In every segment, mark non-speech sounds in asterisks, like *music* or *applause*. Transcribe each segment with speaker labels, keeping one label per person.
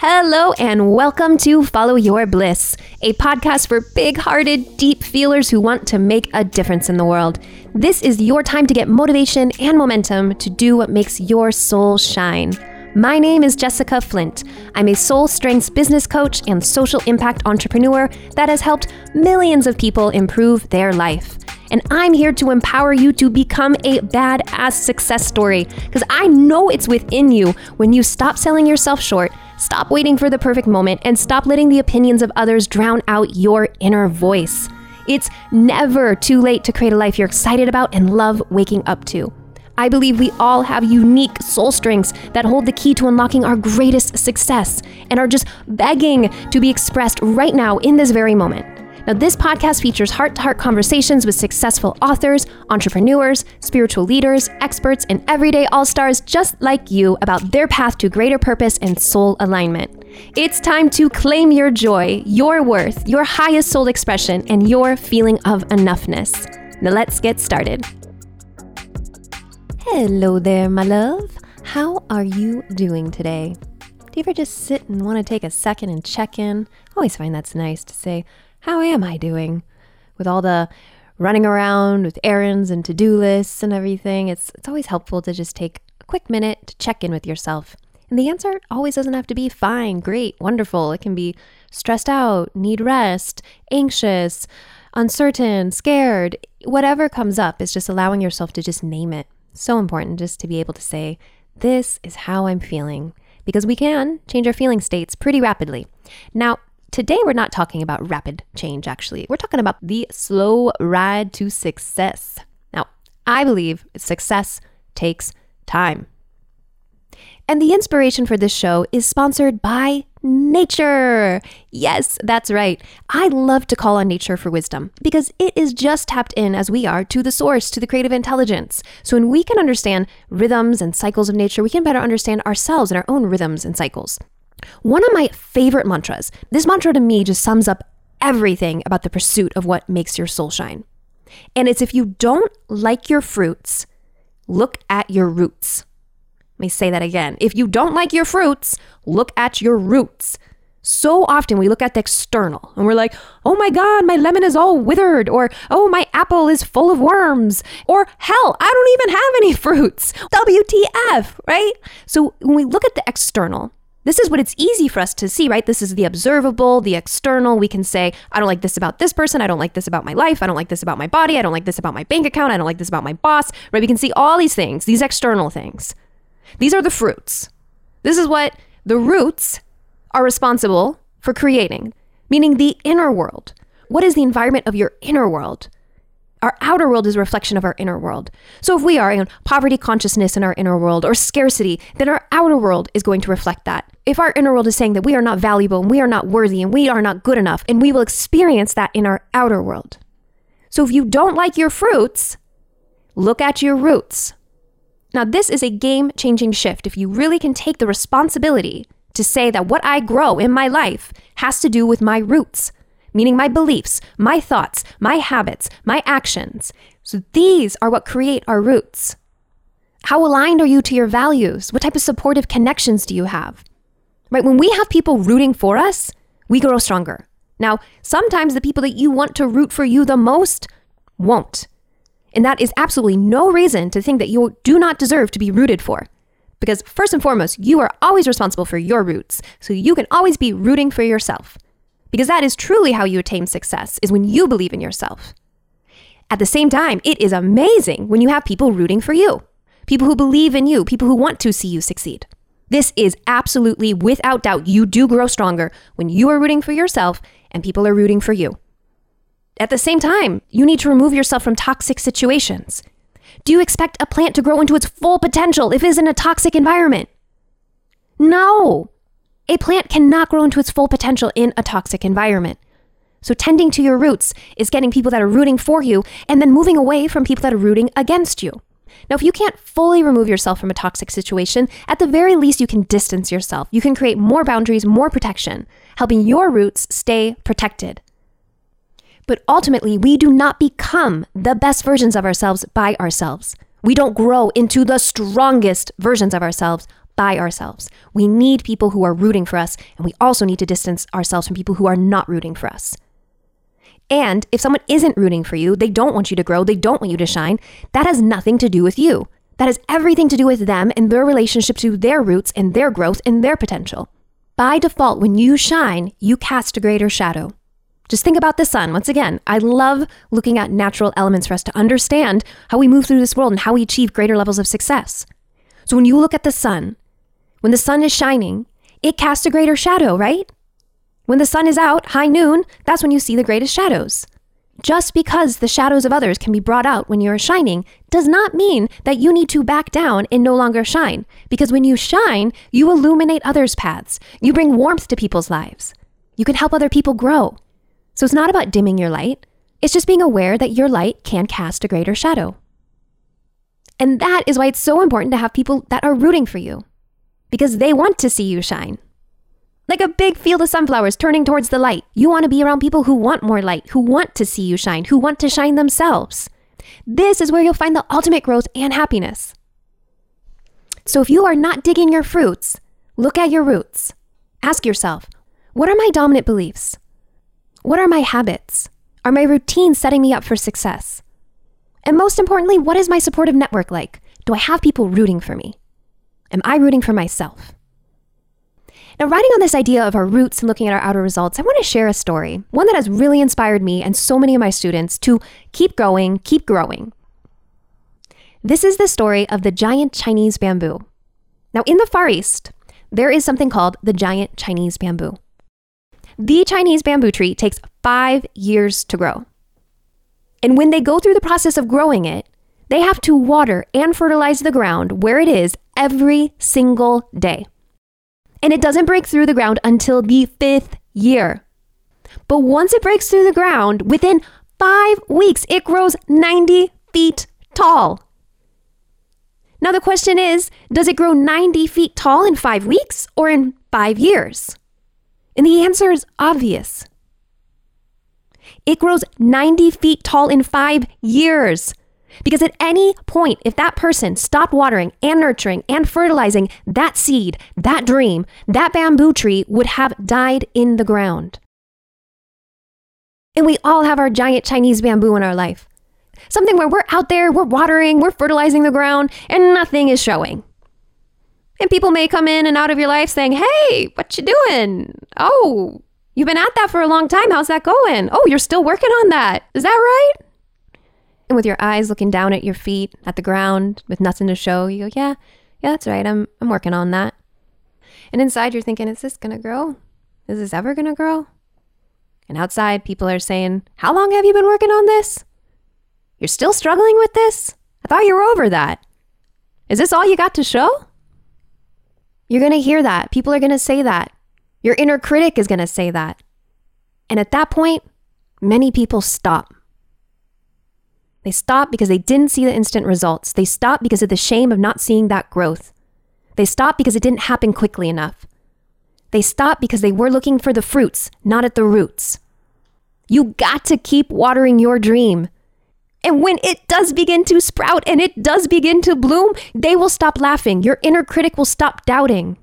Speaker 1: Hello, and welcome to Follow Your Bliss, a podcast for big hearted, deep feelers who want to make a difference in the world. This is your time to get motivation and momentum to do what makes your soul shine. My name is Jessica Flint. I'm a soul strengths business coach and social impact entrepreneur that has helped millions of people improve their life. And I'm here to empower you to become a badass success story because I know it's within you when you stop selling yourself short, stop waiting for the perfect moment, and stop letting the opinions of others drown out your inner voice. It's never too late to create a life you're excited about and love waking up to. I believe we all have unique soul strengths that hold the key to unlocking our greatest success and are just begging to be expressed right now in this very moment. Now, this podcast features heart to heart conversations with successful authors, entrepreneurs, spiritual leaders, experts, and everyday all stars just like you about their path to greater purpose and soul alignment. It's time to claim your joy, your worth, your highest soul expression, and your feeling of enoughness. Now, let's get started. Hello there, my love. How are you doing today? Do you ever just sit and want to take a second and check in? I always find that's nice to say, How am I doing? With all the running around with errands and to do lists and everything, it's, it's always helpful to just take a quick minute to check in with yourself. And the answer always doesn't have to be fine, great, wonderful. It can be stressed out, need rest, anxious, uncertain, scared. Whatever comes up is just allowing yourself to just name it. So important just to be able to say, This is how I'm feeling, because we can change our feeling states pretty rapidly. Now, today we're not talking about rapid change, actually. We're talking about the slow ride to success. Now, I believe success takes time. And the inspiration for this show is sponsored by nature. Yes, that's right. I love to call on nature for wisdom because it is just tapped in as we are to the source, to the creative intelligence. So when we can understand rhythms and cycles of nature, we can better understand ourselves and our own rhythms and cycles. One of my favorite mantras, this mantra to me just sums up everything about the pursuit of what makes your soul shine. And it's if you don't like your fruits, look at your roots. Let me say that again. If you don't like your fruits, look at your roots. So often we look at the external and we're like, oh my God, my lemon is all withered, or oh, my apple is full of worms, or hell, I don't even have any *laughs* fruits. WTF, right? So when we look at the external, this is what it's easy for us to see, right? This is the observable, the external. We can say, I don't like this about this person. I don't like this about my life. I don't like this about my body. I don't like this about my bank account. I don't like this about my boss, right? We can see all these things, these external things. These are the fruits. This is what the roots are responsible for creating, meaning the inner world. What is the environment of your inner world? Our outer world is a reflection of our inner world. So if we are in poverty consciousness in our inner world or scarcity, then our outer world is going to reflect that. If our inner world is saying that we are not valuable and we are not worthy and we are not good enough, and we will experience that in our outer world. So if you don't like your fruits, look at your roots. Now, this is a game changing shift if you really can take the responsibility to say that what I grow in my life has to do with my roots, meaning my beliefs, my thoughts, my habits, my actions. So these are what create our roots. How aligned are you to your values? What type of supportive connections do you have? Right? When we have people rooting for us, we grow stronger. Now, sometimes the people that you want to root for you the most won't. And that is absolutely no reason to think that you do not deserve to be rooted for. Because first and foremost, you are always responsible for your roots. So you can always be rooting for yourself. Because that is truly how you attain success, is when you believe in yourself. At the same time, it is amazing when you have people rooting for you. People who believe in you, people who want to see you succeed. This is absolutely without doubt, you do grow stronger when you are rooting for yourself and people are rooting for you. At the same time, you need to remove yourself from toxic situations. Do you expect a plant to grow into its full potential if it is in a toxic environment? No. A plant cannot grow into its full potential in a toxic environment. So, tending to your roots is getting people that are rooting for you and then moving away from people that are rooting against you. Now, if you can't fully remove yourself from a toxic situation, at the very least, you can distance yourself. You can create more boundaries, more protection, helping your roots stay protected. But ultimately, we do not become the best versions of ourselves by ourselves. We don't grow into the strongest versions of ourselves by ourselves. We need people who are rooting for us, and we also need to distance ourselves from people who are not rooting for us. And if someone isn't rooting for you, they don't want you to grow, they don't want you to shine, that has nothing to do with you. That has everything to do with them and their relationship to their roots and their growth and their potential. By default, when you shine, you cast a greater shadow. Just think about the sun. Once again, I love looking at natural elements for us to understand how we move through this world and how we achieve greater levels of success. So when you look at the sun, when the sun is shining, it casts a greater shadow, right? When the sun is out, high noon, that's when you see the greatest shadows. Just because the shadows of others can be brought out when you're shining does not mean that you need to back down and no longer shine. Because when you shine, you illuminate others' paths. You bring warmth to people's lives. You can help other people grow. So it's not about dimming your light, it's just being aware that your light can cast a greater shadow. And that is why it's so important to have people that are rooting for you, because they want to see you shine. Like a big field of sunflowers turning towards the light. You want to be around people who want more light, who want to see you shine, who want to shine themselves. This is where you'll find the ultimate growth and happiness. So if you are not digging your fruits, look at your roots. Ask yourself, what are my dominant beliefs? What are my habits? Are my routines setting me up for success? And most importantly, what is my supportive network like? Do I have people rooting for me? Am I rooting for myself? Now, writing on this idea of our roots and looking at our outer results, I want to share a story, one that has really inspired me and so many of my students to keep going, keep growing. This is the story of the giant Chinese bamboo. Now, in the Far East, there is something called the giant Chinese bamboo. The Chinese bamboo tree takes five years to grow. And when they go through the process of growing it, they have to water and fertilize the ground where it is every single day. And it doesn't break through the ground until the fifth year. But once it breaks through the ground, within five weeks, it grows 90 feet tall. Now, the question is does it grow 90 feet tall in five weeks or in five years? And the answer is obvious. It grows 90 feet tall in five years. Because at any point, if that person stopped watering and nurturing and fertilizing that seed, that dream, that bamboo tree would have died in the ground. And we all have our giant Chinese bamboo in our life. Something where we're out there, we're watering, we're fertilizing the ground, and nothing is showing. And people may come in and out of your life saying, Hey, what you doing? Oh, you've been at that for a long time. How's that going? Oh, you're still working on that. Is that right? And with your eyes looking down at your feet, at the ground, with nothing to show, you go, Yeah, yeah, that's right. I'm I'm working on that. And inside you're thinking, Is this gonna grow? Is this ever gonna grow? And outside people are saying, How long have you been working on this? You're still struggling with this? I thought you were over that. Is this all you got to show? You're going to hear that. People are going to say that. Your inner critic is going to say that. And at that point, many people stop. They stop because they didn't see the instant results. They stop because of the shame of not seeing that growth. They stop because it didn't happen quickly enough. They stop because they were looking for the fruits, not at the roots. You got to keep watering your dream. And when it does begin to sprout and it does begin to bloom, they will stop laughing. Your inner critic will stop doubting.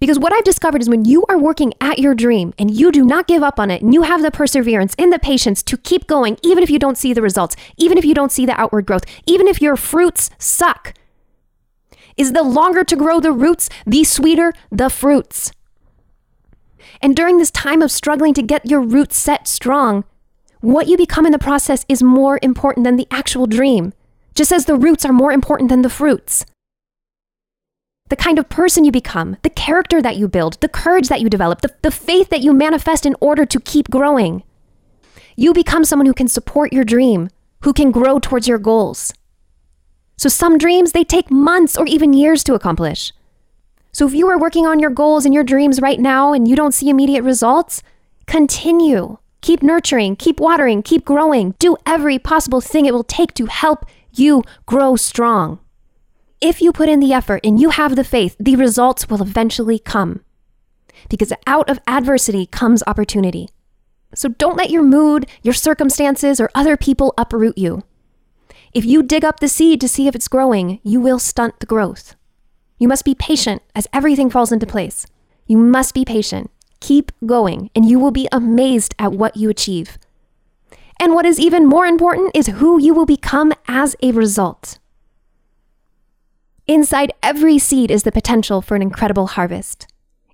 Speaker 1: Because what I've discovered is when you are working at your dream and you do not give up on it and you have the perseverance and the patience to keep going, even if you don't see the results, even if you don't see the outward growth, even if your fruits suck, is the longer to grow the roots, the sweeter the fruits. And during this time of struggling to get your roots set strong, what you become in the process is more important than the actual dream, just as the roots are more important than the fruits. The kind of person you become, the character that you build, the courage that you develop, the, the faith that you manifest in order to keep growing. You become someone who can support your dream, who can grow towards your goals. So some dreams, they take months or even years to accomplish. So if you are working on your goals and your dreams right now and you don't see immediate results, continue. Keep nurturing, keep watering, keep growing. Do every possible thing it will take to help you grow strong. If you put in the effort and you have the faith, the results will eventually come. Because out of adversity comes opportunity. So don't let your mood, your circumstances, or other people uproot you. If you dig up the seed to see if it's growing, you will stunt the growth. You must be patient as everything falls into place. You must be patient. Keep going, and you will be amazed at what you achieve. And what is even more important is who you will become as a result. Inside every seed is the potential for an incredible harvest.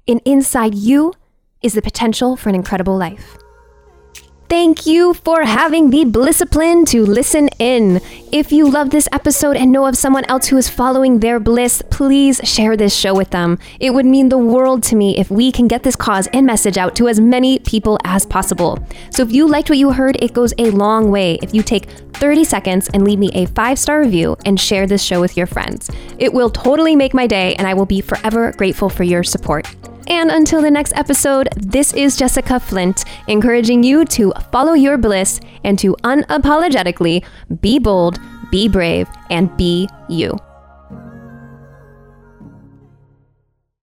Speaker 1: And inside you is the potential for an incredible life. Thank you for having the Blisscipline to listen in. If you love this episode and know of someone else who is following their bliss, please share this show with them. It would mean the world to me if we can get this cause and message out to as many people as possible. So if you liked what you heard, it goes a long way if you take 30 seconds and leave me a five star review and share this show with your friends. It will totally make my day, and I will be forever grateful for your support. And until the next episode, this is Jessica Flint, encouraging you to follow your bliss and to unapologetically be bold, be brave, and be you.